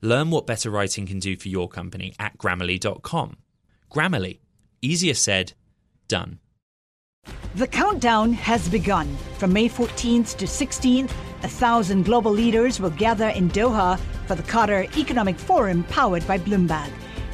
Learn what better writing can do for your company at grammarly.com. Grammarly, easier said, done. The countdown has begun. From May 14th to 16th, a thousand global leaders will gather in Doha for the Qatar Economic Forum powered by Bloomberg.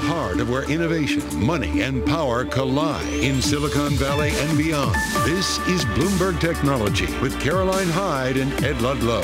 the heart of where innovation, money, and power collide in Silicon Valley and beyond, this is Bloomberg Technology with Caroline Hyde and Ed Ludlow.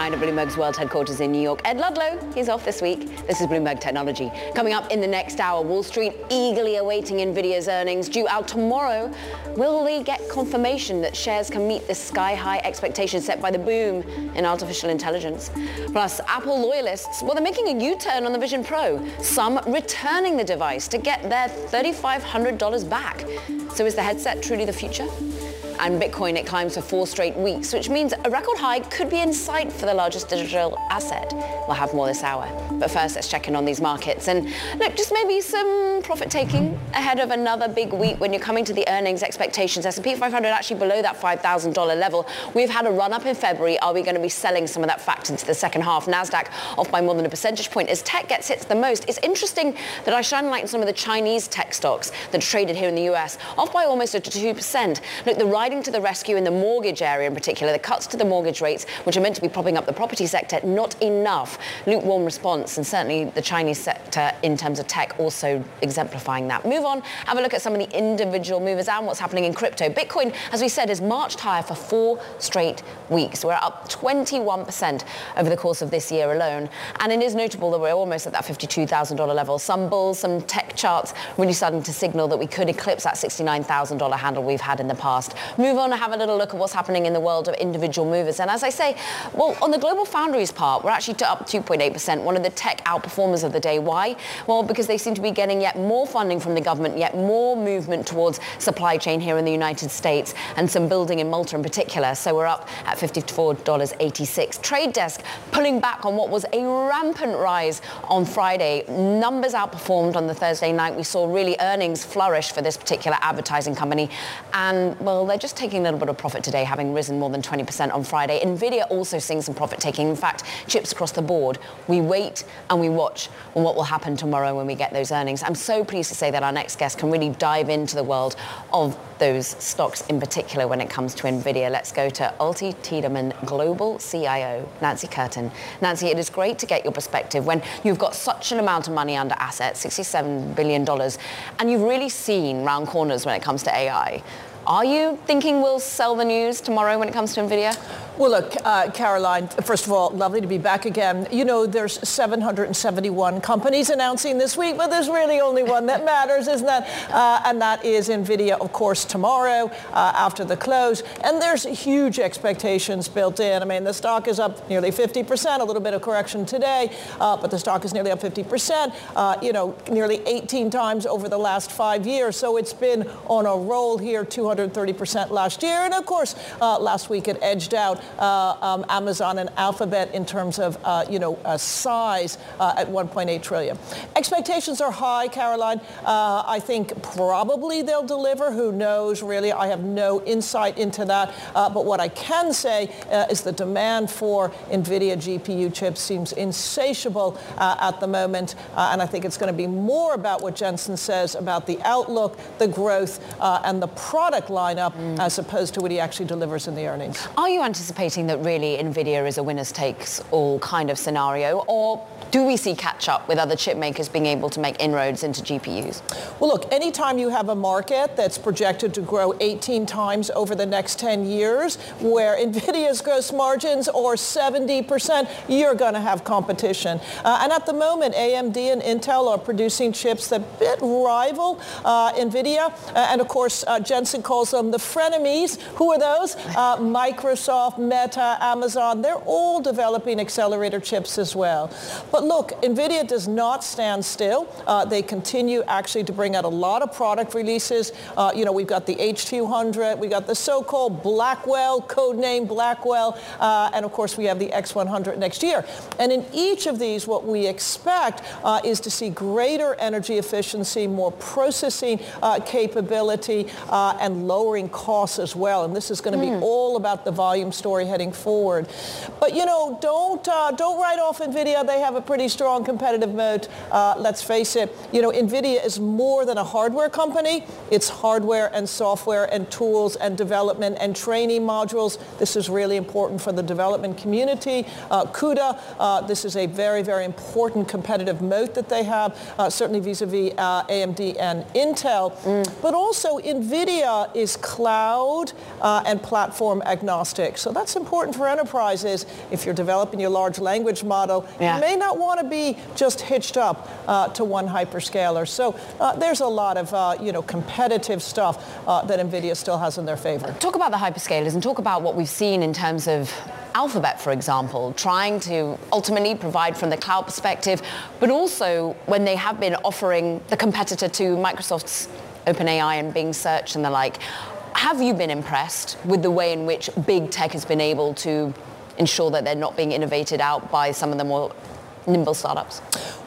Hyde at Bloomberg's world headquarters in New York. Ed Ludlow, he's off this week. This is Bloomberg Technology. Coming up in the next hour, Wall Street eagerly awaiting Nvidia's earnings due out tomorrow. Will they get confirmation that shares can meet the sky-high expectations set by the boom in artificial intelligence? Plus, Apple loyalists, well, they're making a U-turn on the Vision Pro. Some returning the device to get their $3,500 back. So is the headset truly the future? And Bitcoin it climbs for four straight weeks, which means a record high could be in sight for the largest digital asset. We'll have more this hour. But first, let's check in on these markets. And look, just maybe some profit taking ahead of another big week when you're coming to the earnings expectations. S&P 500 actually below that $5,000 level. We've had a run up in February. Are we going to be selling some of that fact into the second half? NASDAQ off by more than a percentage point as tech gets hit the most. It's interesting that I shine light on some of the Chinese tech stocks that traded here in the US, off by almost a 2%. Look, the riding to the rescue in the mortgage area in particular, the cuts to the mortgage rates, which are meant to be propping up the property sector, not enough. Lukewarm response, and certainly the Chinese sector in terms of tech also exemplifying that. Move on, have a look at some of the individual movers and what's happening in crypto. Bitcoin, as we said, has marched higher for four straight weeks. We're up 21% over the course of this year alone. And it is notable that we're almost at that $52,000 level. Some bulls, some tech charts really starting to signal that we could eclipse that $69,000 handle we've had in the past. Move on and have a little look at what's happening in the world of individual movers. And as I say, well, on the global foundries part, we're actually up 2.8%, one of the tech outperformers of the day. Why? Well, because they seem to be getting yet more funding from the government, yet more movement towards supply chain here in the United States, and some building in Malta in particular. So we're up at $54.86. Trade desk pulling back on what was a rampant rise on Friday. Numbers outperformed on the Thursday night. We saw really earnings flourish for this particular advertising company. And, well, they're just taking a little bit of profit today, having risen more than 20% on Friday. Nvidia also seeing some profit taking. In fact, chips across the board. We wait and we watch on what will happen tomorrow when we get those earnings. I'm so pleased to say that our next guest can really dive into the world of those stocks in particular when it comes to Nvidia. Let's go to Alti Tiedemann Global CIO, Nancy Curtin. Nancy, it is great to get your perspective when you've got such an amount of money under assets, $67 billion, and you've really seen round corners when it comes to AI. Are you thinking we'll sell the news tomorrow when it comes to NVIDIA? Well, look, uh, Caroline, first of all, lovely to be back again. You know, there's 771 companies announcing this week, but there's really only one that matters, isn't that? Uh, and that is NVIDIA, of course, tomorrow uh, after the close. And there's huge expectations built in. I mean, the stock is up nearly 50%, a little bit of correction today, uh, but the stock is nearly up 50%, uh, you know, nearly 18 times over the last five years. So it's been on a roll here, 230% last year. And of course, uh, last week it edged out uh, um, Amazon and Alphabet in terms of, uh, you know, uh, size at 1.8 trillion. Expectations are high, Caroline. I think probably they'll deliver. Who knows, really? I have no insight into that. but what I can say is the demand for NVIDIA GPU chips seems insatiable at the moment. and I think it's going to be more about what Jensen says about the outlook, the growth, and the product product lineup mm. as opposed to what he actually delivers in the earnings. Are you anticipating that really NVIDIA is a winners takes all kind of scenario or do we see catch up with other chip makers being able to make inroads into GPUs? Well, look, anytime you have a market that's projected to grow 18 times over the next 10 years, where NVIDIA's gross margins are 70%, you're going to have competition. Uh, and at the moment, AMD and Intel are producing chips that bit rival uh, NVIDIA. Uh, and of course, uh, Jensen calls them the frenemies. Who are those? Uh, Microsoft, Meta, Amazon. They're all developing accelerator chips as well. But look, NVIDIA does not stand still. Uh, they continue actually to bring out a lot of product releases. Uh, you know, we've got the H200, We've got the so-called Blackwell, codename Blackwell, uh, and of course we have the X100 next year. And in each of these, what we expect uh, is to see greater energy efficiency, more processing uh, capability, and lowering costs as well. And this is going to mm. be all about the volume story heading forward. But you know, don't don't write off NVIDIA. They have a pretty strong competitive moat. Uh, let's face it, you know, NVIDIA is more than a hardware company. It's hardware and software and tools and development and training modules. This is really important for the development community. Uh, CUDA, uh, this is a very, very important competitive moat that they have, uh, certainly vis-a-vis uh, AMD and Intel. Mm. But also NVIDIA is cloud uh, and platform agnostic. So that's important for enterprises. If you're developing your large language model, yeah. you may not want to be just hitched up uh, to one hyperscaler. So uh, there's a lot of uh, you know competitive stuff uh, that NVIDIA still has in their favor. Talk about the hyperscalers and talk about what we've seen in terms of Alphabet, for example, trying to ultimately provide from the cloud perspective, but also when they have been offering the competitor to Microsoft's OpenAI and Bing Search and the like. Have you been impressed with the way in which big tech has been able to ensure that they're not being innovated out by some of the more nimble startups?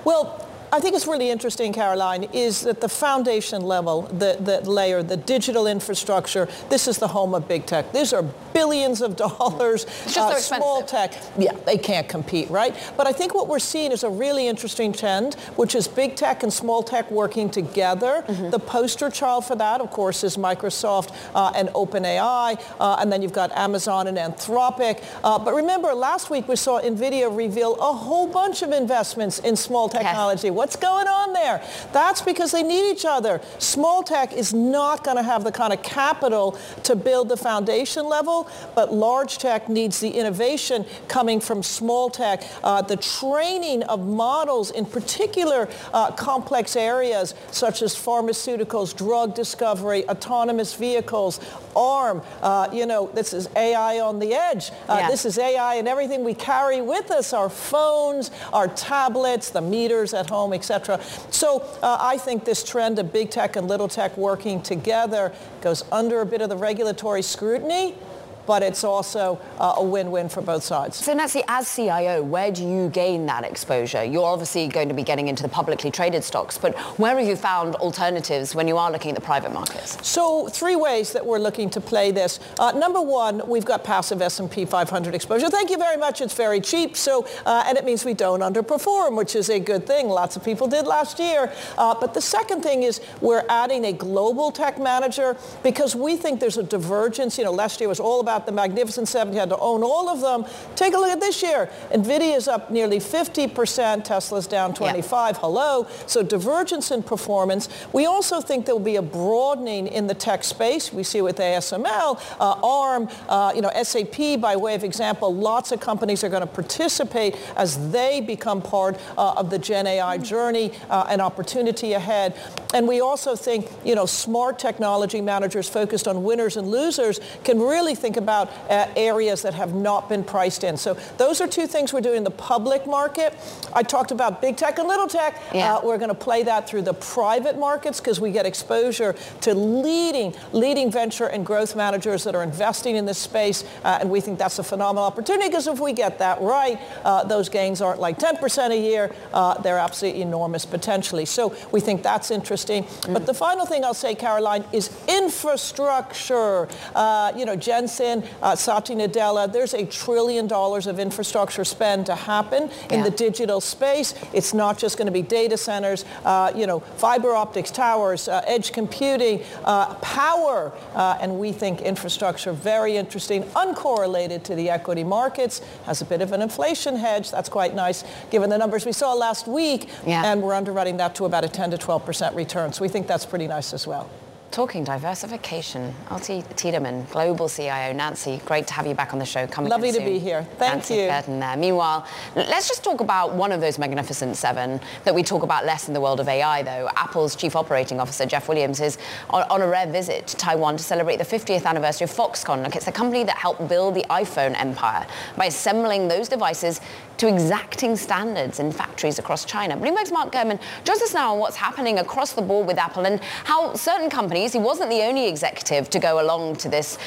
Well, I think it's really interesting, Caroline, is that the foundation level, the, the layer, the digital infrastructure, this is the home of big tech. These are billions of dollars. It's just uh, so small tech, yeah, they can't compete, right? But I think what we're seeing is a really interesting trend, which is big tech and small tech working together. Mm-hmm. The poster child for that, of course, is Microsoft uh, and OpenAI, uh, and then you've got Amazon and Anthropic. Uh, but remember, last week we saw NVIDIA reveal a whole bunch of investments in small technology. Okay. What's going on there? That's because they need each other. Small tech is not going to have the kind of capital to build the foundation level, but large tech needs the innovation coming from small tech, uh, the training of models in particular uh, complex areas such as pharmaceuticals, drug discovery, autonomous vehicles, ARM. Uh, you know, this is AI on the edge. Uh, yeah. This is AI and everything we carry with us, our phones, our tablets, the meters at home, etc. So uh, I think this trend of big tech and little tech working together goes under a bit of the regulatory scrutiny but it's also uh, a win-win for both sides. So Nancy, as CIO, where do you gain that exposure? You're obviously going to be getting into the publicly traded stocks, but where have you found alternatives when you are looking at the private markets? So three ways that we're looking to play this. Uh, number one, we've got passive S&P 500 exposure. Thank you very much. It's very cheap, so uh, and it means we don't underperform, which is a good thing. Lots of people did last year. Uh, but the second thing is we're adding a global tech manager because we think there's a divergence. You know, last year was all about about the Magnificent Seven. You had to own all of them. Take a look at this year. NVIDIA is up nearly 50%. Tesla's down 25. Hello. So divergence in performance. We also think there will be a broadening in the tech space. We see with ASML, uh, ARM, uh, you know, SAP by way of example. Lots of companies are going to participate as they become part uh, of the Gen AI journey, uh, an opportunity ahead. And we also think, you know, smart technology managers focused on winners and losers can really think about uh, areas that have not been priced in. So those are two things we're doing in the public market. I talked about big tech and little tech. Yeah. Uh, we're going to play that through the private markets because we get exposure to leading, leading venture and growth managers that are investing in this space. Uh, and we think that's a phenomenal opportunity because if we get that right, uh, those gains aren't like 10% a year. Uh, they're absolutely enormous potentially. So we think that's interesting interesting. Mm. But the final thing I'll say, Caroline, is infrastructure. Uh, you know, Jensen uh, Satya Nadella, there's a trillion dollars of infrastructure spend to happen in the digital space. It's not just going to be data centers, uh, you know, fiber optics, towers, uh, edge computing, uh, power, uh, and we think infrastructure very interesting, uncorrelated to the equity markets, has a bit of an inflation hedge. That's quite nice given the numbers we saw last week, Yeah. and we're underwriting that to about a 10 to 12% return. So we think that's pretty nice as well. Talking diversification, Alti Tiedemann, Global CIO. Nancy, great to have you back on the show. Coming Lovely to soon. be here. Thank Nancy you. Curtin there. Meanwhile, let's just talk about one of those magnificent seven that we talk about less in the world of AI, though. Apple's chief operating officer, Jeff Williams, is on, on a rare visit to Taiwan to celebrate the 50th anniversary of Foxconn. Look, it's the company that helped build the iPhone empire by assembling those devices to exacting standards in factories across China. Bloomberg's Mark Gurman joins us now on what's happening across the board with Apple and how certain companies, he wasn't the only executive to go along to this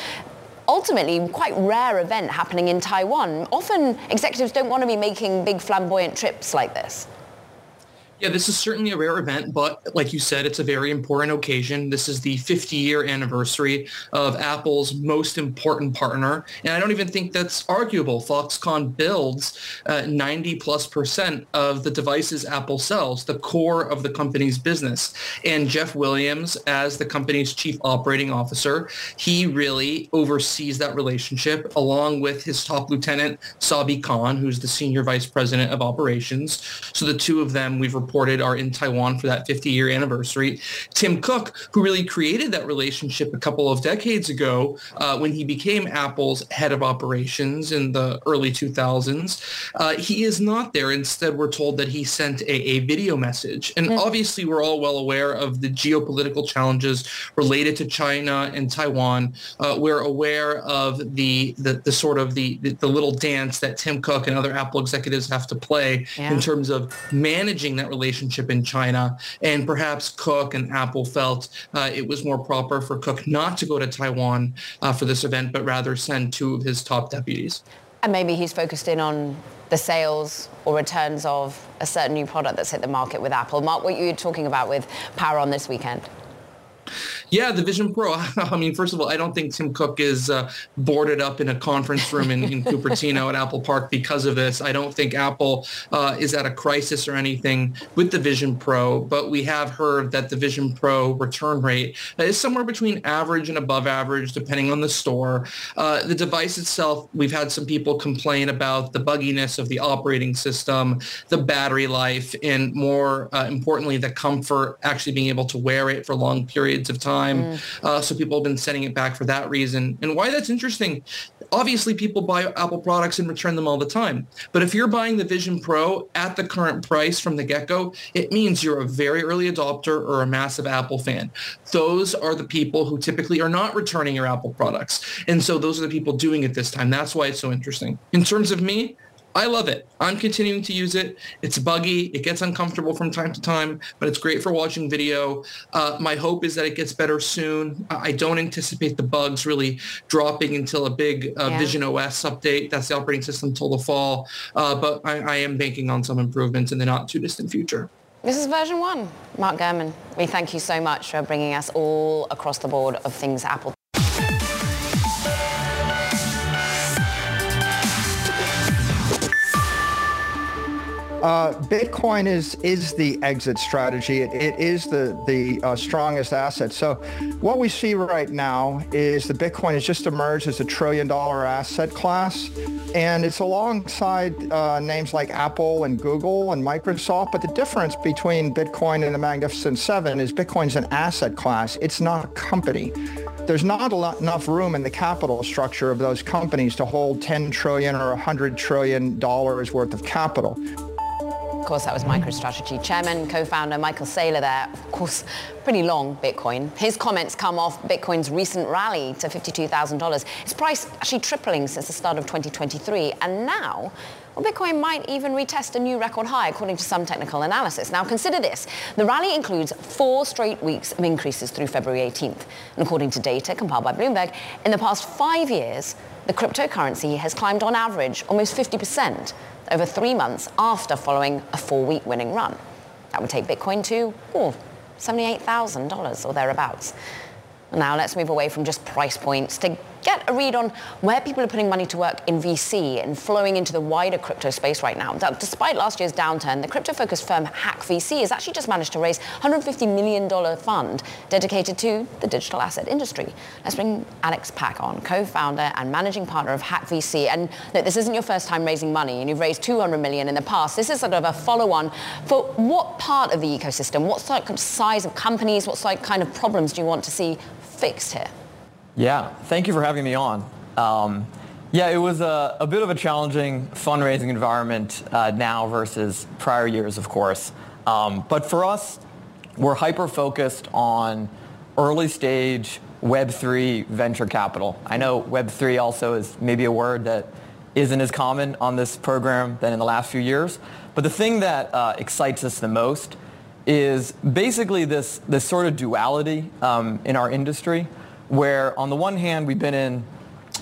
ultimately quite rare event happening in Taiwan. Often executives don't want to be making big flamboyant trips like this. Yeah, this is certainly a rare event, but like you said, it's a very important occasion. This is the 50-year anniversary of Apple's most important partner, and I don't even think that's arguable. Foxconn builds uh, 90 plus percent of the devices Apple sells, the core of the company's business. And Jeff Williams, as the company's chief operating officer, he really oversees that relationship along with his top lieutenant, Sabih Khan, who's the senior vice president of operations. So the two of them we've reported are in Taiwan for that 50 year anniversary. Tim Cook, who really created that relationship a couple of decades ago uh, when he became Apple's head of operations in the early 2000s, uh, he is not there. Instead, we're told that he sent a, a video message. And obviously, we're all well aware of the geopolitical challenges related to China and Taiwan. Uh, we're aware of the, the, the sort of the, the, the little dance that Tim Cook and other Apple executives have to play Yeah. in terms of managing that relationship in China. And perhaps Cook and Apple felt uh, it was more proper for Cook not to go to Taiwan uh, for this event, but rather send two of his top deputies. And maybe he's focused in on the sales or returns of a certain new product that's hit the market with Apple. Mark, what you were talking about with Power on this weekend. Yeah, the Vision Pro. I mean, first of all, I don't think Tim Cook is uh, boarded up in a conference room in, in Cupertino at Apple Park because of this. I don't think Apple uh, is at a crisis or anything with the Vision Pro, but we have heard that the Vision Pro return rate is somewhere between average and above average, depending on the store. Uh, the device itself, we've had some people complain about the bugginess of the operating system, the battery life, and more uh, importantly, the comfort, actually being able to wear it for long periods of time. Uh, so people have been sending it back for that reason. And why that's interesting, obviously people buy Apple products and return them all the time. But if you're buying the Vision Pro at the current price from the get-go, it means you're a very early adopter or a massive Apple fan. Those are the people who typically are not returning your Apple products. And so those are the people doing it this time. That's why it's so interesting. In terms of me, I love it. I'm continuing to use it. It's buggy. It gets uncomfortable from time to time, but it's great for watching video. Uh, my hope is that it gets better soon. I don't anticipate the bugs really dropping until a big uh, Yeah. Vision OS update. That's the operating system till the fall. Uh, but I, I am banking on some improvements in the not too distant future. This is version one. Mark Gurman, we thank you so much for bringing us all across the board of things Apple. Uh, Bitcoin is is the exit strategy. It, it is the the uh, strongest asset. So what we see right now is the Bitcoin has just emerged as a trillion dollar asset class, and it's alongside uh, names like Apple and Google and Microsoft. But the difference between Bitcoin and the Magnificent Seven is Bitcoin's an asset class. It's not a company there's not lot, enough room in the capital structure of those companies to hold 10 trillion or 100 trillion dollars worth of capital. Of course, that was MicroStrategy chairman, co-founder Michael Saylor there. Of course, pretty long Bitcoin. His comments come off Bitcoin's recent rally to $52,000. Its price actually tripling since the start of 2023. And now, well, Bitcoin might even retest a new record high, according to some technical analysis. Now, consider this. The rally includes four straight weeks of increases through February 18th. And according to data compiled by Bloomberg, in the past five years, the cryptocurrency has climbed on average almost 50% over three months after following a four-week winning run. That would take Bitcoin to oh, $78,000 or thereabouts. Now let's move away from just price points to get a read on where people are putting money to work in VC and flowing into the wider crypto space right now. Despite last year's downturn, the crypto-focused firm Hack VC has actually just managed to raise $150 million fund dedicated to the digital asset industry. Let's bring Alex Pack on, co-founder and managing partner of Hack VC. And look, this isn't your first time raising money, and you've raised 200 million in the past. This is sort of a follow-on for what part of the ecosystem, what size of companies, what kind of problems do you want to see fixed here? Yeah, thank you for having me on. Um, yeah, it was a, a, bit of a challenging fundraising environment uh, now versus prior years, of course. Um, but for us, we're hyper-focused on early stage Web3 venture capital. I know Web3 also is maybe a word that isn't as common on this program than in the last few years. But the thing that uh, excites us the most is basically this, this sort of duality um, in our industry where on the one hand we've been in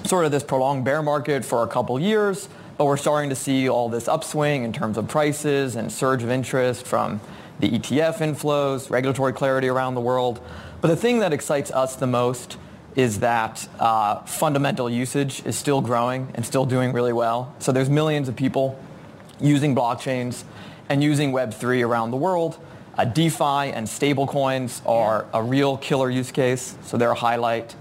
sort of this prolonged bear market for a couple years, but we're starting to see all this upswing in terms of prices and surge of interest from the ETF inflows, regulatory clarity around the world. But the thing that excites us the most is that uh, fundamental usage is still growing and still doing really well. So there's millions of people using blockchains and using Web3 around the world. Uh, DeFi and stablecoins are a real killer use case, so they're a highlight.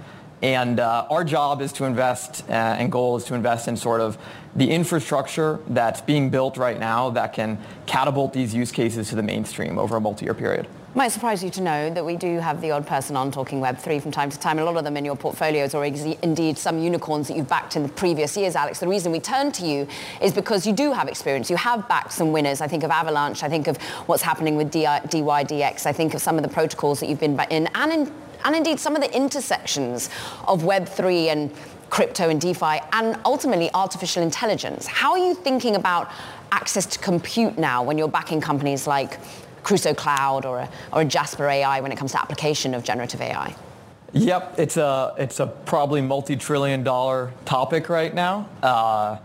And uh, our job is to invest, uh, and goal is to invest in sort of the infrastructure that's being built right now that can catapult these use cases to the mainstream over a multi-year period. Might surprise you to know that we do have the odd person on talking Web3 from time to time. A lot of them in your portfolios or ex- indeed some unicorns that you've backed in the previous years, Alex. The reason we turn to you is because you do have experience. You have backed some winners. I think of Avalanche. I think of what's happening with DYDX. I think of some of the protocols that you've been in and, in, and indeed some of the intersections of Web3 and crypto and DeFi and ultimately artificial intelligence. How are you thinking about access to compute now when you're backing companies like Crusoe Cloud or a, or a Jasper AI when it comes to application of generative AI? Yep, it's a, it's a probably multi-trillion dollar topic right now. Uh,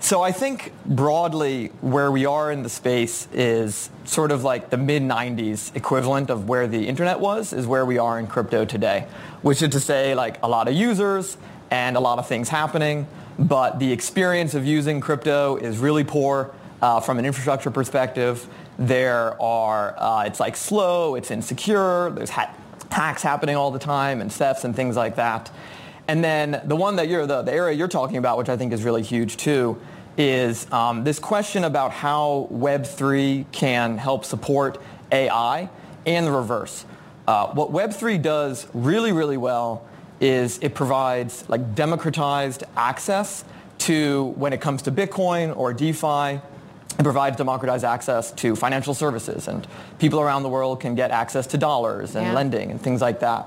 so I think broadly where we are in the space is sort of like the mid-90s equivalent of where the internet was is where we are in crypto today, which is to say like a lot of users and a lot of things happening, but the experience of using crypto is really poor uh, from an infrastructure perspective. There are, uh, it's like slow, it's insecure, there's ha- hacks happening all the time and thefts and things like that. And then the one that you're, the, the area you're talking about, which I think is really huge too, is um, this question about how Web3 can help support AI and the reverse. Uh, what Web3 does really, really well is it provides like democratized access to when it comes to Bitcoin or DeFi it provides democratized access to financial services, and people around the world can get access to dollars and yeah. lending and things like that.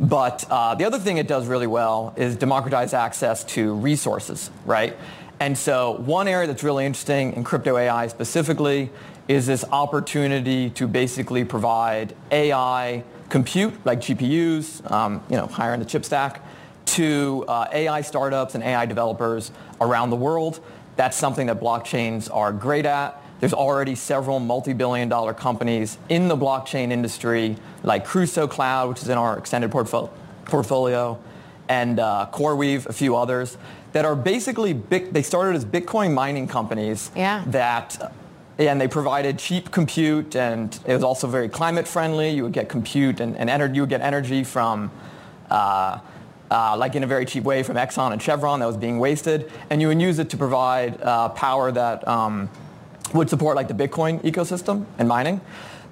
But uh, the other thing it does really well is democratize access to resources, right? And so one area that's really interesting in crypto AI specifically is this opportunity to basically provide AI compute, like GPUs, um, you know, higher in the chip stack, to uh, AI startups and AI developers around the world that's something that blockchains are great at. There's already several multi-billion dollar companies in the blockchain industry like Crusoe Cloud, which is in our extended portfo- portfolio, and uh, CoreWeave, a few others, that are basically, big, they started as Bitcoin mining companies yeah. that and they provided cheap compute and it was also very climate friendly. You would get compute and, and ener- you would get energy from uh, uh, like in a very cheap way from Exxon and Chevron that was being wasted, and you would use it to provide uh, power that um, would support like the Bitcoin ecosystem and mining.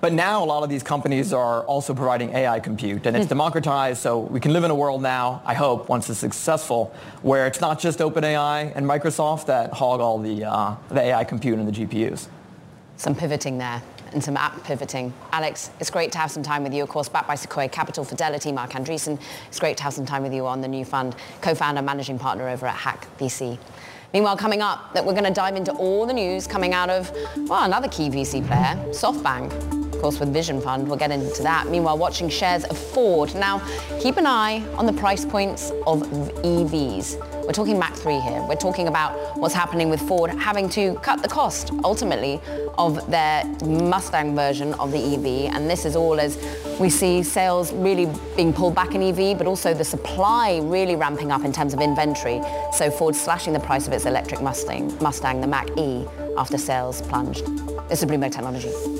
But now a lot of these companies are also providing AI compute and it's mm. democratized so we can live in a world now, I hope, once it's successful, where it's not just OpenAI and Microsoft that hog all the, uh, the AI compute and the GPUs. Some pivoting there and some app pivoting. Alex, it's great to have some time with you, of course, backed by Sequoia Capital Fidelity, Marc Andreessen. It's great to have some time with you on the new fund, co-founder, managing partner over at Hack VC. Meanwhile, coming up, that we're going to dive into all the news coming out of, well, another key VC player, SoftBank. Course, with Vision Fund. We'll get into that. Meanwhile, watching shares of Ford. Now, keep an eye on the price points of EVs. We're talking Mach-E here. We're talking about what's happening with Ford having to cut the cost, ultimately, of their Mustang version of the EV. And this is all as we see sales really being pulled back in EV, but also the supply really ramping up in terms of inventory. So Ford slashing the price of its electric Mustang, Mustang the Mach-E, after sales plunged. This is Bloomberg Technology.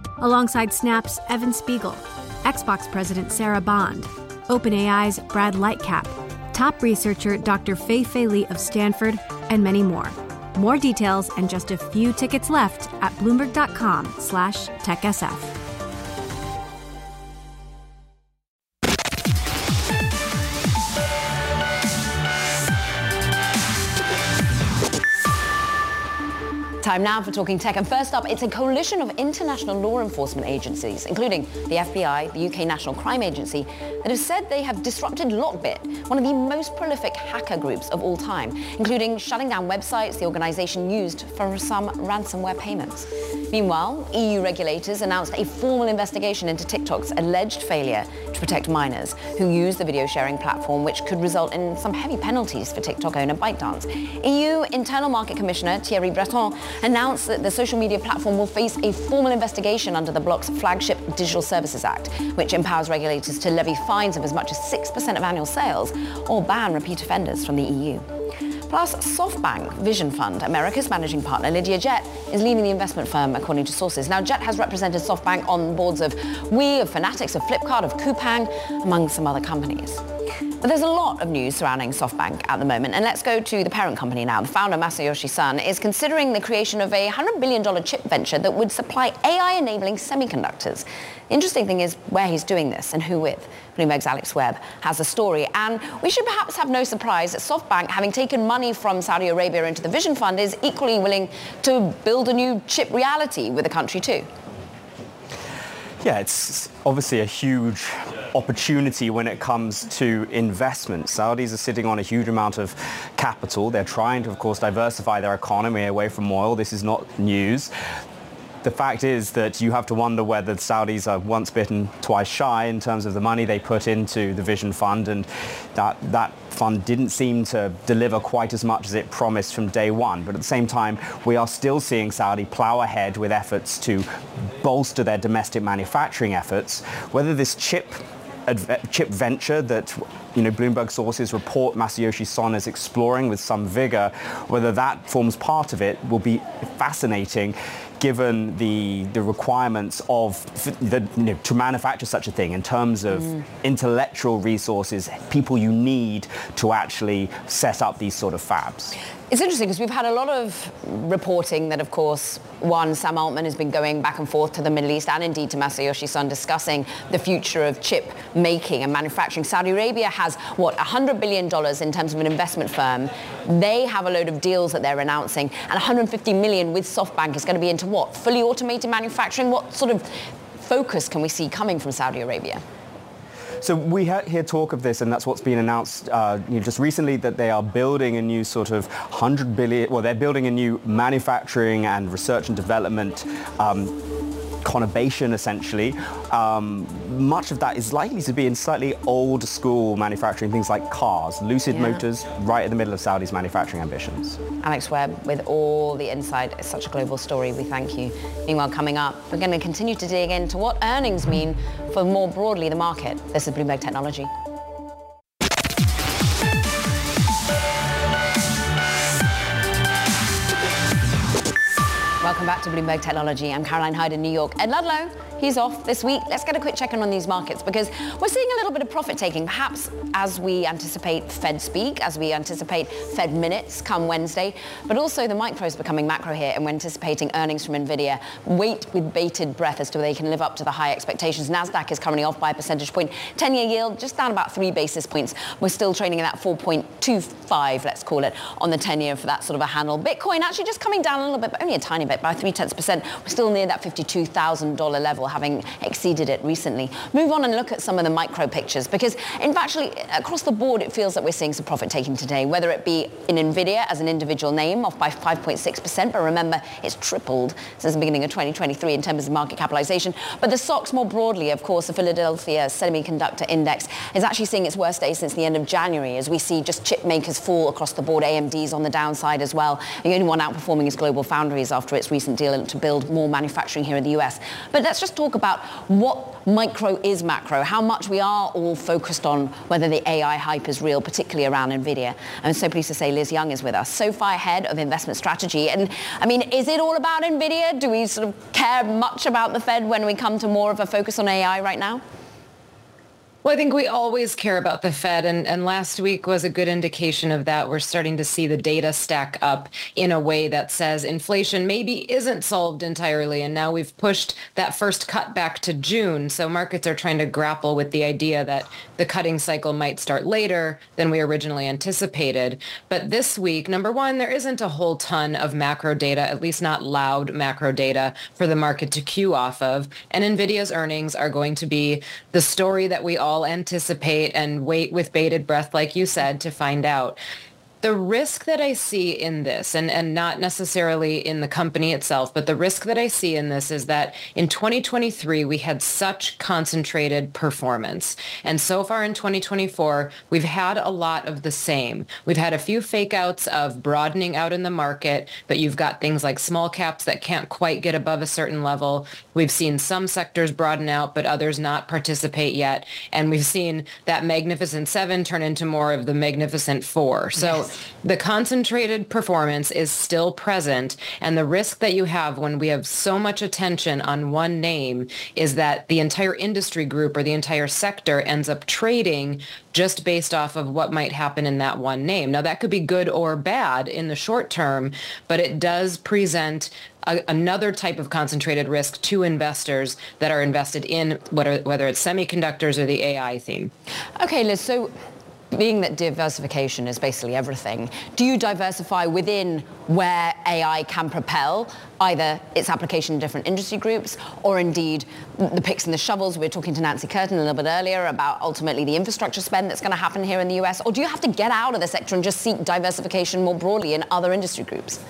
alongside Snap's Evan Spiegel, Xbox President Sarah Bond, OpenAI's Brad Lightcap, top researcher Dr. Fei Fei Li of Stanford, and many more. More details and just a few tickets left at bloomberg.com Time now for Talking Tech. And first up, it's a coalition of international law enforcement agencies, including the FBI, the UK National Crime Agency, that have said they have disrupted Lockbit, one of the most prolific hacker groups of all time, including shutting down websites the organization used for some ransomware payments. Meanwhile, EU regulators announced a formal investigation into TikTok's alleged failure to protect minors who use the video sharing platform, which could result in some heavy penalties for TikTok owner ByteDance. EU Internal Market Commissioner Thierry Breton announced that the social media platform will face a formal investigation under the bloc's flagship Digital Services Act, which empowers regulators to levy fines of as much as 6% of annual sales or ban repeat offenders from the EU. Plus, SoftBank Vision Fund, America's managing partner, Lydia Jett, is leading the investment firm, according to sources. Now, Jett has represented SoftBank on boards of We, of Fanatics, of Flipkart, of Coupang, among some other companies. But there's a lot of news surrounding SoftBank at the moment, and let's go to the parent company now. The founder, Masayoshi Son, is considering the creation of a $100 billion chip venture that would supply AI-enabling semiconductors. The interesting thing is where he's doing this and who with. Bloomberg's Alex Webb has a story. And we should perhaps have no surprise that SoftBank, having taken money from Saudi Arabia into the Vision Fund, is equally willing to build a new chip reality with the country too. Yeah, it's obviously a huge opportunity when it comes to investment. Saudis are sitting on a huge amount of capital. They're trying to, of course, diversify their economy away from oil. This is not news the fact is that you have to wonder whether the Saudis are once bitten, twice shy in terms of the money they put into the Vision Fund, and that that fund didn't seem to deliver quite as much as it promised from day one. But at the same time, we are still seeing Saudi plow ahead with efforts to bolster their domestic manufacturing efforts. Whether this chip chip venture that you know Bloomberg sources report Masayoshi Son is exploring with some vigor, whether that forms part of it will be fascinating given the the requirements of the, you know, to manufacture such a thing in terms of mm. intellectual resources, people you need to actually set up these sort of fabs. It's interesting because we've had a lot of reporting that, of course, one, Sam Altman has been going back and forth to the Middle East and indeed to Masayoshi Son discussing the future of chip making and manufacturing. Saudi Arabia has, what, $100 billion in terms of an investment firm They have a load of deals that they're announcing, and 150 million with SoftBank is going to be into what? Fully automated manufacturing? What sort of focus can we see coming from Saudi Arabia? So we hear talk of this, and that's what's been announced uh, you know, just recently that they are building a new sort of 100 billion, well, they're building a new manufacturing and research and development um, conurbation essentially. Um, much of that is likely to be in slightly old school manufacturing, things like cars. Lucid yeah. Motors, right in the middle of Saudi's manufacturing ambitions. Alex Webb with all the insight. It's such a global story. We thank you. Meanwhile, coming up, we're going to continue to dig into what earnings mean for more broadly the market. This is Bloomberg Technology. Back to Bloomberg Technology. I'm Caroline Hyde in New York. Ed Ludlow He's off this week. Let's get a quick check in on these markets because we're seeing a little bit of profit taking, perhaps as we anticipate Fed speak, as we anticipate Fed minutes come Wednesday, but also the micro is becoming macro here and we're anticipating earnings from NVIDIA. Wait with bated breath as to whether they can live up to the high expectations. NASDAQ is currently off by a percentage point. 10-year yield just down about three basis points. We're still trading in that 4.25, let's call it, on the 10-year for that sort of a handle. Bitcoin actually just coming down a little bit, but only a tiny bit, by three-tenths percent. We're still near that $52,000 level having exceeded it recently. Move on and look at some of the micro pictures because in actually, across the board, it feels that we're seeing some profit taking today, whether it be in NVIDIA as an individual name off by 5.6%, but remember, it's tripled since the beginning of 2023 in terms of market capitalization. But the stocks more broadly, of course, the Philadelphia Semiconductor Index is actually seeing its worst day since the end of January as we see just chip makers fall across the board. AMD's on the downside as well. The only one outperforming is Global Foundries after its recent deal to build more manufacturing here in the US. But let's just talk about what micro is macro, how much we are all focused on whether the AI hype is real, particularly around NVIDIA. I'm so pleased to say Liz Young is with us, SoFi head of investment strategy. And I mean, is it all about NVIDIA? Do we sort of care much about the Fed when we come to more of a focus on AI right now? Well, I think we always care about the Fed, and, and last week was a good indication of that. We're starting to see the data stack up in a way that says inflation maybe isn't solved entirely, and now we've pushed that first cut back to June. So markets are trying to grapple with the idea that the cutting cycle might start later than we originally anticipated. But this week, number one, there isn't a whole ton of macro data, at least not loud macro data for the market to cue off of. And NVIDIA's earnings are going to be the story that we all anticipate and wait with bated breath, like you said, to find out the risk that I see in this, and, and not necessarily in the company itself, but the risk that I see in this is that in 2023, we had such concentrated performance. And so far in 2024, we've had a lot of the same. We've had a few fake outs of broadening out in the market, but you've got things like small caps that can't quite get above a certain level. We've seen some sectors broaden out, but others not participate yet. And we've seen that Magnificent Seven turn into more of the Magnificent Four. So the concentrated performance is still present. And the risk that you have when we have so much attention on one name is that the entire industry group or the entire sector ends up trading just based off of what might happen in that one name. Now, that could be good or bad in the short term, but it does present a, another type of concentrated risk to investors that are invested in whether, whether it's semiconductors or the AI theme. Okay, Liz, so being that diversification is basically everything, do you diversify within where AI can propel either its application in different industry groups or indeed the picks and the shovels? We were talking to Nancy Curtin a little bit earlier about ultimately the infrastructure spend that's going to happen here in the US. Or do you have to get out of the sector and just seek diversification more broadly in other industry groups?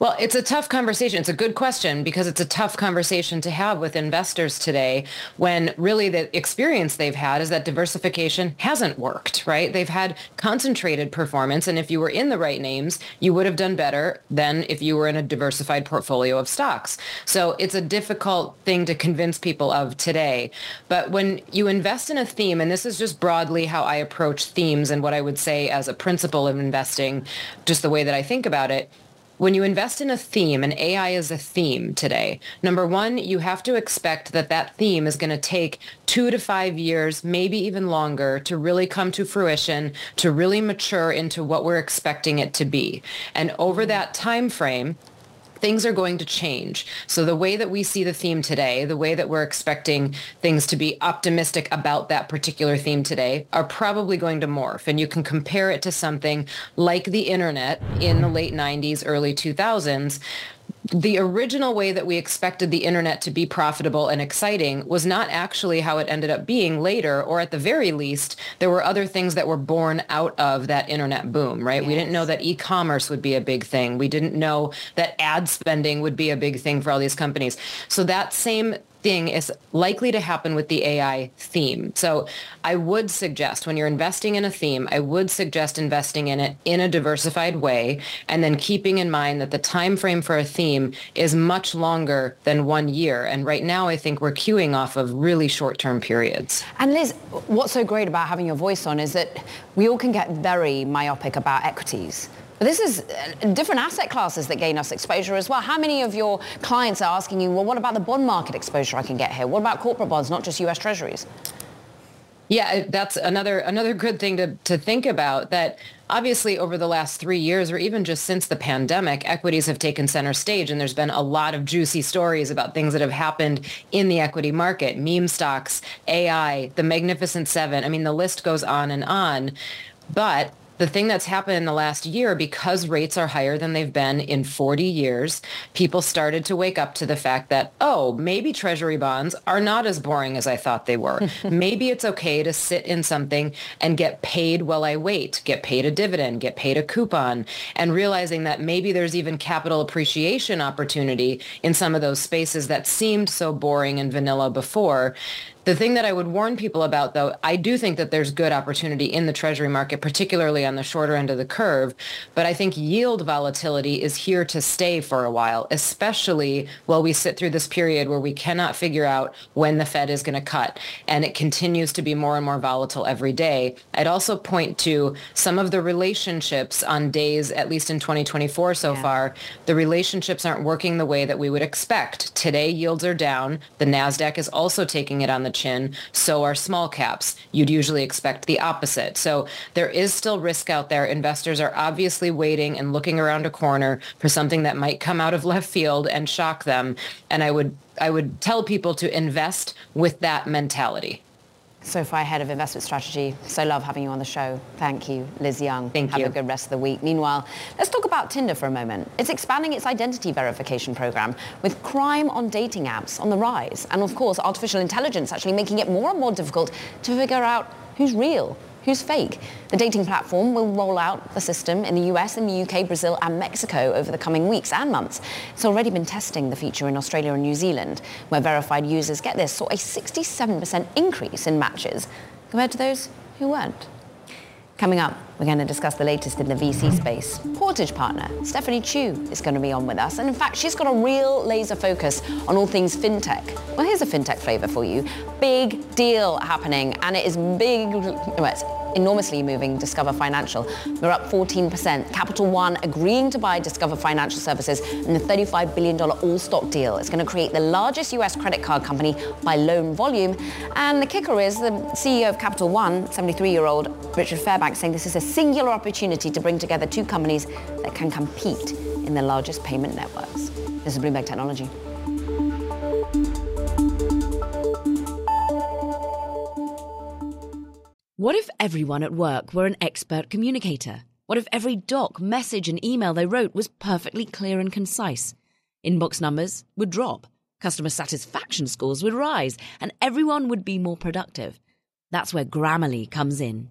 Well, it's a tough conversation. It's a good question because it's a tough conversation to have with investors today when really the experience they've had is that diversification hasn't worked, right? They've had concentrated performance. And if you were in the right names, you would have done better than if you were in a diversified portfolio of stocks. So it's a difficult thing to convince people of today. But when you invest in a theme, and this is just broadly how I approach themes and what I would say as a principle of investing, just the way that I think about it, when you invest in a theme, and AI is a theme today, number one, you have to expect that that theme is going to take two to five years, maybe even longer, to really come to fruition, to really mature into what we're expecting it to be. And over mm. that time frame, things are going to change. So the way that we see the theme today, the way that we're expecting things to be optimistic about that particular theme today are probably going to morph. And you can compare it to something like the internet in the late 90s, early 2000s the original way that we expected the internet to be profitable and exciting was not actually how it ended up being later, or at the very least, there were other things that were born out of that internet boom, right? Yes. We didn't know that e-commerce would be a big thing. We didn't know that ad spending would be a big thing for all these companies. So that same thing is likely to happen with the AI theme. So I would suggest when you're investing in a theme, I would suggest investing in it in a diversified way and then keeping in mind that the time frame for a theme is much longer than one year. And right now I think we're queuing off of really short-term periods. And Liz, what's so great about having your voice on is that we all can get very myopic about equities. But this is uh, different asset classes that gain us exposure as well. How many of your clients are asking you, well, what about the bond market exposure I can get here? What about corporate bonds, not just US Treasuries? Yeah, that's another another good thing to, to think about that obviously over the last three years or even just since the pandemic, equities have taken center stage and there's been a lot of juicy stories about things that have happened in the equity market, meme stocks, AI, the Magnificent Seven. I mean, the list goes on and on. But the thing that's happened in the last year, because rates are higher than they've been in 40 years, people started to wake up to the fact that, oh, maybe treasury bonds are not as boring as I thought they were. maybe it's okay to sit in something and get paid while I wait, get paid a dividend, get paid a coupon, and realizing that maybe there's even capital appreciation opportunity in some of those spaces that seemed so boring and vanilla before. The thing that I would warn people about, though, I do think that there's good opportunity in the Treasury market, particularly on the shorter end of the curve. But I think yield volatility is here to stay for a while, especially while we sit through this period where we cannot figure out when the Fed is going to cut. And it continues to be more and more volatile every day. I'd also point to some of the relationships on days, at least in 2024 so yeah. far, the relationships aren't working the way that we would expect. Today, yields are down. The NASDAQ is also taking it on the so are small caps. You'd usually expect the opposite. So there is still risk out there. Investors are obviously waiting and looking around a corner for something that might come out of left field and shock them. And I would I would tell people to invest with that mentality. SoFi Head of Investment Strategy. So love having you on the show. Thank you, Liz Young. Thank Have you. Have a good rest of the week. Meanwhile, let's talk about Tinder for a moment. It's expanding its identity verification program with crime on dating apps on the rise. And of course, artificial intelligence actually making it more and more difficult to figure out who's real who's fake. The dating platform will roll out the system in the US and the UK, Brazil and Mexico over the coming weeks and months. It's already been testing the feature in Australia and New Zealand, where verified users get this, saw a 67% increase in matches compared to those who weren't. Coming up, we're going to discuss the latest in the VC space. Portage partner Stephanie Choo is going to be on with us. And in fact, she's got a real laser focus on all things fintech. Well, here's a fintech flavor for you. Big deal happening, and it is big. Well, it's enormously moving Discover Financial. They're up 14%. Capital One agreeing to buy Discover Financial Services in the $35 billion all-stock deal. It's going to create the largest U.S. credit card company by loan volume. And the kicker is the CEO of Capital One, 73-year-old Richard Fairbanks, saying this is a singular opportunity to bring together two companies that can compete in the largest payment networks. This is Bloomberg Technology. What if everyone at work were an expert communicator? What if every doc, message, and email they wrote was perfectly clear and concise? Inbox numbers would drop, customer satisfaction scores would rise, and everyone would be more productive. That's where Grammarly comes in.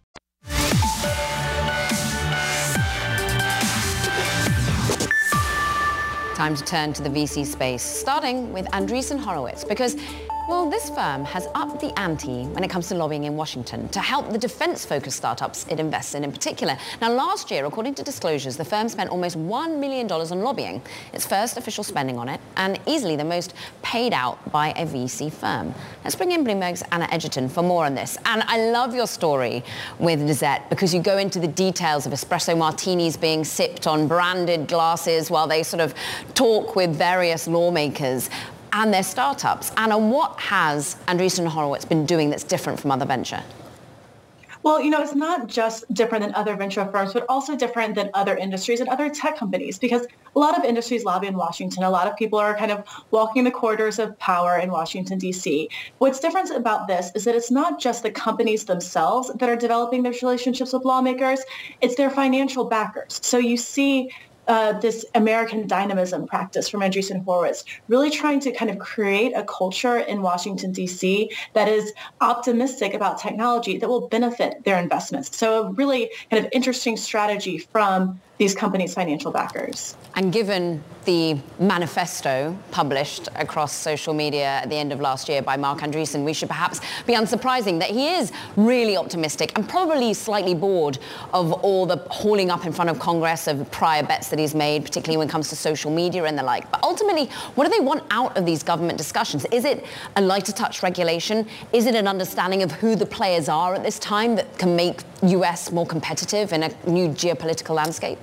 Time to turn to the VC space, starting with Andreessen Horowitz, because well, this firm has upped the ante when it comes to lobbying in Washington to help the defense-focused startups it invests in in particular. Now, last year, according to disclosures, the firm spent almost $1 million on lobbying, its first official spending on it, and easily the most paid out by a VC firm. Let's bring in Bloomberg's Anna Edgerton for more on this. And I love your story with Lizette because you go into the details of espresso martinis being sipped on branded glasses while they sort of talk with various lawmakers and their startups. Anna, what has Andreessen Horowitz been doing that's different from other venture? Well, you know, it's not just different than other venture firms, but also different than other industries and other tech companies because a lot of industries lobby in Washington. A lot of people are kind of walking the corridors of power in Washington, D.C. What's different about this is that it's not just the companies themselves that are developing those relationships with lawmakers. It's their financial backers. So you see uh, this American dynamism practice from Andreessen Horowitz, really trying to kind of create a culture in Washington, D.C. that is optimistic about technology that will benefit their investments. So a really kind of interesting strategy from these companies' financial backers. And given the manifesto published across social media at the end of last year by Marc Andreessen, we should perhaps be unsurprising that he is really optimistic and probably slightly bored of all the hauling up in front of Congress of prior bets that he's made, particularly when it comes to social media and the like. But ultimately, what do they want out of these government discussions? Is it a lighter touch regulation? Is it an understanding of who the players are at this time that can make US more competitive in a new geopolitical landscape?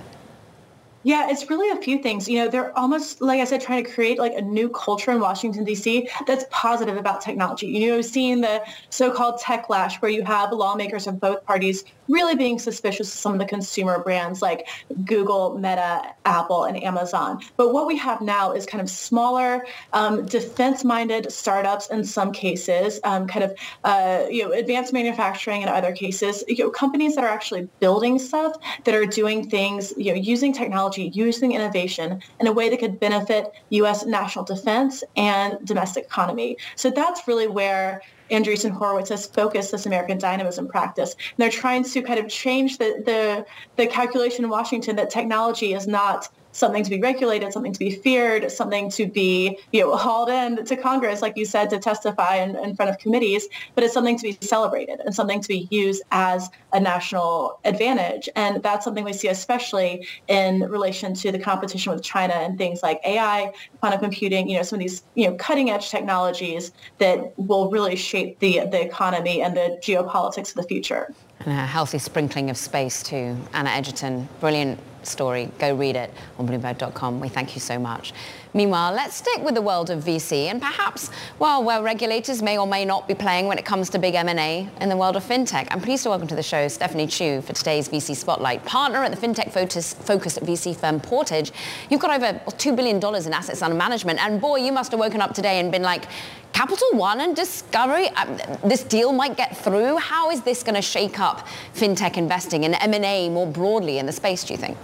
Yeah, it's really a few things. You know, they're almost, like I said, trying to create like a new culture in Washington, D.C. that's positive about technology. You know, seeing the so-called tech lash where you have lawmakers of both parties really being suspicious of some of the consumer brands like Google, Meta, Apple, and Amazon. But what we have now is kind of smaller, um, defense-minded startups in some cases, um, kind of, uh, you know, advanced manufacturing in other cases, you know, companies that are actually building stuff that are doing things, you know, using technology, using innovation in a way that could benefit U.S. national defense and domestic economy. So that's really where Andreessen Horowitz has focused this American dynamism practice. And they're trying to kind of change the, the, the calculation in Washington that technology is not something to be regulated, something to be feared, something to be you know hauled in to Congress, like you said, to testify in, in front of committees, but it's something to be celebrated and something to be used as a national advantage. And that's something we see especially in relation to the competition with China and things like AI, quantum computing, you know, some of these, you know, cutting edge technologies that will really shape the, the economy and the geopolitics of the future. And a healthy sprinkling of space too. Anna Edgerton, brilliant story. Go read it on Bloomberg.com. We thank you so much. Meanwhile, let's stick with the world of VC and perhaps, well, where regulators may or may not be playing when it comes to big M&A in the world of fintech. I'm pleased to welcome to the show Stephanie Choo for today's VC Spotlight. Partner at the fintech-focused VC firm Portage. You've got over $2 billion in assets under management. And boy, you must have woken up today and been like, Capital One and Discovery, um, this deal might get through. How is this going to shake up fintech investing and M&A more broadly in the space, do you think?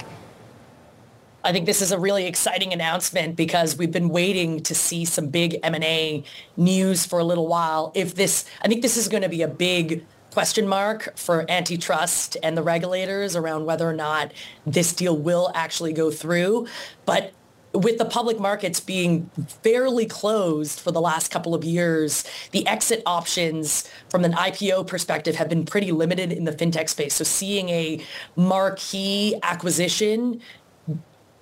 I think this is a really exciting announcement because we've been waiting to see some big M&A news for a little while. If this, I think this is going to be a big question mark for antitrust and the regulators around whether or not this deal will actually go through. But with the public markets being fairly closed for the last couple of years, the exit options from an IPO perspective have been pretty limited in the fintech space. So seeing a marquee acquisition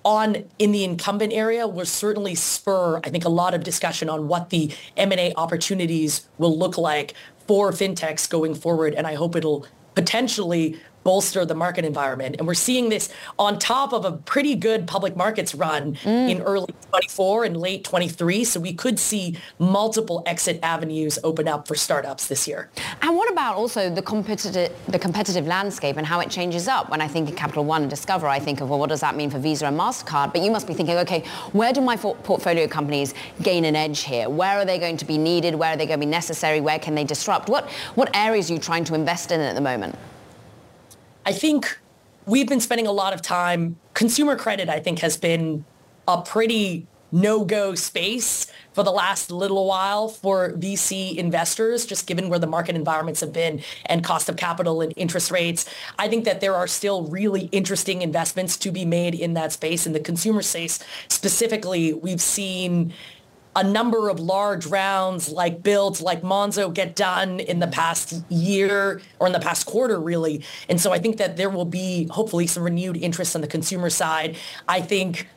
on in the incumbent area will certainly spur, I think, a lot of discussion on what the M&A opportunities will look like for fintechs going forward. And I hope it'll potentially bolster the market environment. And we're seeing this on top of a pretty good public markets run mm. in early 24 and late 23. So we could see multiple exit avenues open up for startups this year. And what about also the competitive, the competitive landscape and how it changes up? When I think of Capital One and Discover, I think of, well, what does that mean for Visa and MasterCard? But you must be thinking, okay, where do my portfolio companies gain an edge here? Where are they going to be needed? Where are they going to be necessary? Where can they disrupt? What, what areas are you trying to invest in at the moment? I think we've been spending a lot of time. Consumer credit, I think, has been a pretty no-go space for the last little while for VC investors, just given where the market environments have been and cost of capital and interest rates. I think that there are still really interesting investments to be made in that space. In the consumer space specifically, we've seen a number of large rounds like builds like Monzo get done in the past year or in the past quarter really. And so I think that there will be hopefully some renewed interest on the consumer side. I think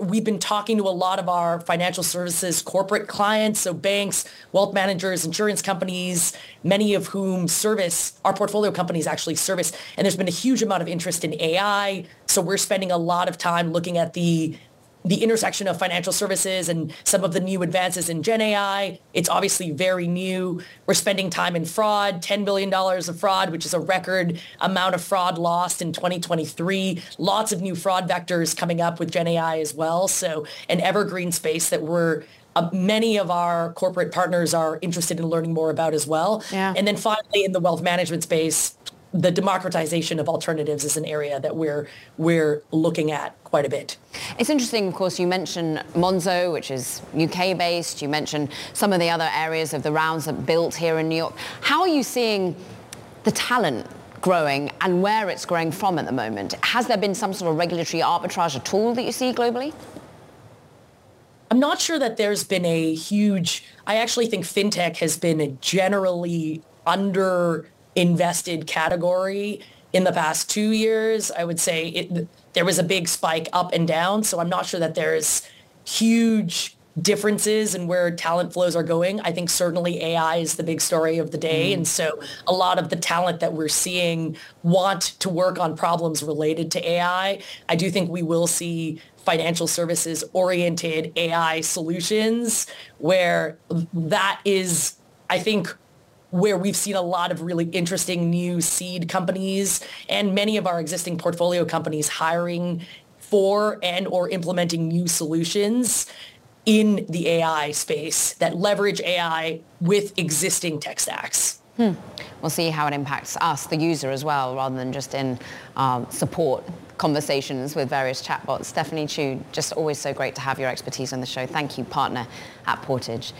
we've been talking to a lot of our financial services corporate clients, so banks, wealth managers, insurance companies, many of whom service our portfolio companies actually service. And there's been a huge amount of interest in AI. So we're spending a lot of time looking at the the intersection of financial services and some of the new advances in Gen AI. It's obviously very new. We're spending time in fraud, $10 billion of fraud, which is a record amount of fraud lost in 2023. Lots of new fraud vectors coming up with Gen AI as well. So an evergreen space that we're uh, many of our corporate partners are interested in learning more about as well. Yeah. And then finally, in the wealth management space, the democratization of alternatives is an area that we're we're looking at quite a bit. It's interesting, of course, you mentioned Monzo, which is UK based. You mentioned some of the other areas of the rounds that built here in New York. How are you seeing the talent growing and where it's growing from at the moment? Has there been some sort of regulatory arbitrage at all that you see globally? I'm not sure that there's been a huge, I actually think fintech has been a generally under invested category in the past two years. I would say it, there was a big spike up and down. So I'm not sure that there's huge differences in where talent flows are going. I think certainly AI is the big story of the day. Mm. And so a lot of the talent that we're seeing want to work on problems related to AI. I do think we will see financial services oriented AI solutions where that is, I think, where we've seen a lot of really interesting new seed companies and many of our existing portfolio companies hiring for and or implementing new solutions in the AI space that leverage AI with existing tech stacks. Hmm. We'll see how it impacts us, the user, as well, rather than just in um, support conversations with various chatbots. Stephanie Choo, just always so great to have your expertise on the show. Thank you, partner at Portage.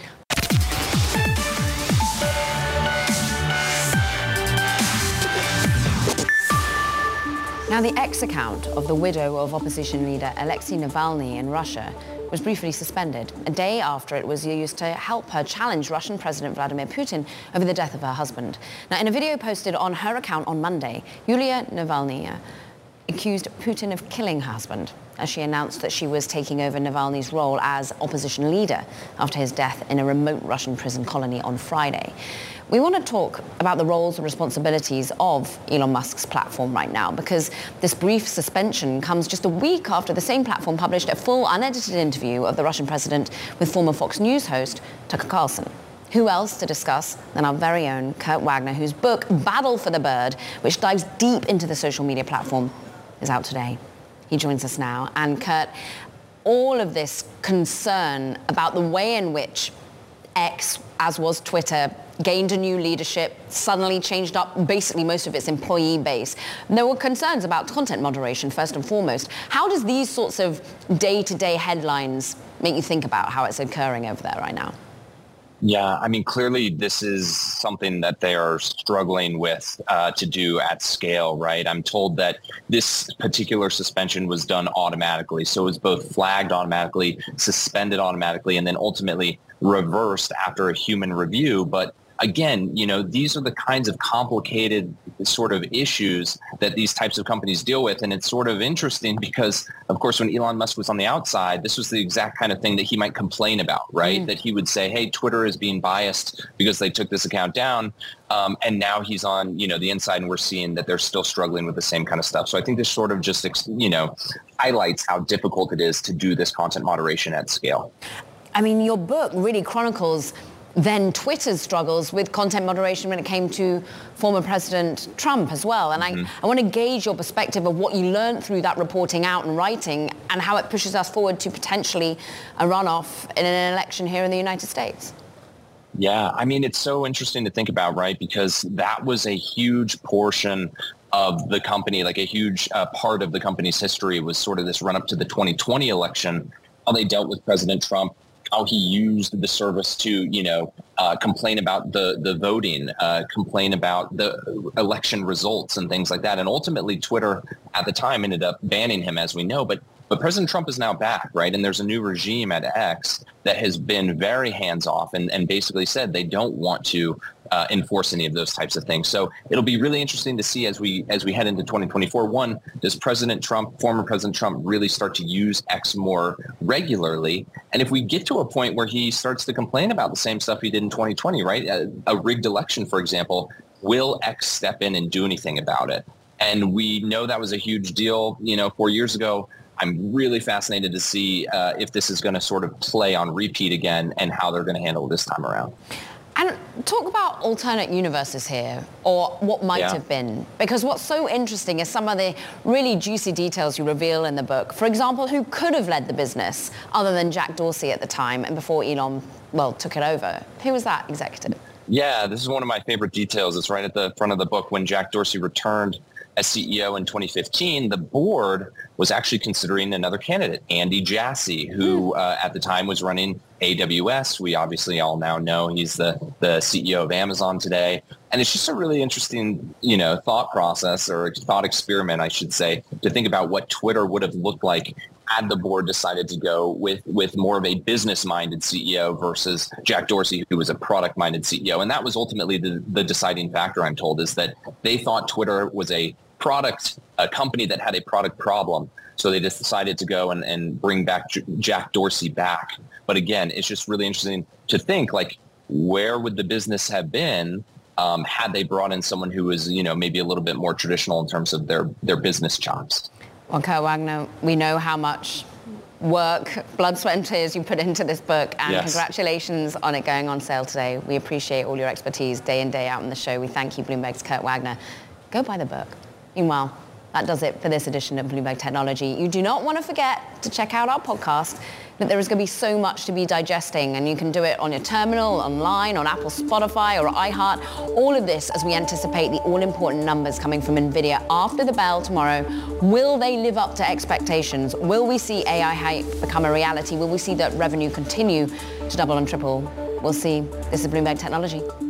Now, the X account of the widow of opposition leader Alexei Navalny in Russia was briefly suspended, a day after it was used to help her challenge Russian President Vladimir Putin over the death of her husband. Now, in a video posted on her account on Monday, Yulia Navalny accused Putin of killing her husband as she announced that she was taking over Navalny's role as opposition leader after his death in a remote Russian prison colony on Friday. We want to talk about the roles and responsibilities of Elon Musk's platform right now because this brief suspension comes just a week after the same platform published a full unedited interview of the Russian president with former Fox News host Tucker Carlson. Who else to discuss than our very own Kurt Wagner, whose book Battle for the Bird, which dives deep into the social media platform, is out today. He joins us now. And Kurt, all of this concern about the way in which X, as was Twitter, gained a new leadership, suddenly changed up basically most of its employee base. There were concerns about content moderation, first and foremost. How does these sorts of day-to-day headlines make you think about how it's occurring over there right now? Yeah, I mean, clearly this is something that they are struggling with uh, to do at scale, right? I'm told that this particular suspension was done automatically. So it was both flagged automatically, suspended automatically, and then ultimately reversed after a human review. But again, you know, these are the kinds of complicated sort of issues that these types of companies deal with. And it's sort of interesting because, of course, when Elon Musk was on the outside, this was the exact kind of thing that he might complain about, right? Mm. That he would say, hey, Twitter is being biased because they took this account down. Um, and now he's on, you know, the inside and we're seeing that they're still struggling with the same kind of stuff. So I think this sort of just, you know, highlights how difficult it is to do this content moderation at scale. I mean, your book really chronicles then Twitter's struggles with content moderation when it came to former President Trump as well. And mm-hmm. I, I want to gauge your perspective of what you learned through that reporting out and writing and how it pushes us forward to potentially a runoff in an election here in the United States. Yeah, I mean, it's so interesting to think about, right? Because that was a huge portion of the company, like a huge uh, part of the company's history was sort of this run up to the 2020 election, how they dealt with President Trump how he used the service to, you know, uh, complain about the the voting, uh, complain about the election results and things like that. And ultimately, Twitter at the time ended up banning him, as we know. But but President Trump is now back, right? And there's a new regime at X that has been very hands off and, and basically said they don't want to uh, enforce any of those types of things. So it'll be really interesting to see as we as we head into 2024. One, does President Trump, former President Trump, really start to use X more regularly? And if we get to a point where he starts to complain about the same stuff he did in 2020, right? A, a rigged election, for example, will X step in and do anything about it? And we know that was a huge deal, you know, four years ago. I'm really fascinated to see uh, if this is going to sort of play on repeat again and how they're going to handle it this time around. And talk about alternate universes here, or what might yeah. have been. Because what's so interesting is some of the really juicy details you reveal in the book. For example, who could have led the business other than Jack Dorsey at the time and before Elon, well, took it over? Who was that executive? Yeah, this is one of my favorite details. It's right at the front of the book when Jack Dorsey returned as CEO in 2015, the board was actually considering another candidate, Andy Jassy, who hmm. uh, at the time was running AWS. We obviously all now know he's the, the CEO of Amazon today. And it's just a really interesting, you know, thought process or thought experiment, I should say, to think about what Twitter would have looked like had the board decided to go with with more of a business-minded CEO versus Jack Dorsey, who was a product-minded CEO. And that was ultimately the, the deciding factor, I'm told, is that they thought Twitter was a product, a company that had a product problem. So they just decided to go and, and bring back J- Jack Dorsey back. But again, it's just really interesting to think like, where would the business have been um, had they brought in someone who was, you know, maybe a little bit more traditional in terms of their, their business chops? Well, Kurt Wagner, we know how much work, blood, sweat and tears you put into this book and yes. congratulations on it going on sale today. We appreciate all your expertise day in, day out on the show. We thank you, Bloomberg's Kurt Wagner. Go buy the book. Meanwhile, that does it for this edition of Bloomberg Technology. You do not want to forget to check out our podcast that there is going to be so much to be digesting and you can do it on your terminal, online, on Apple, Spotify or iHeart. All of this as we anticipate the all-important numbers coming from NVIDIA after the bell tomorrow. Will they live up to expectations? Will we see AI hype become a reality? Will we see that revenue continue to double and triple? We'll see. This is Bloomberg Technology.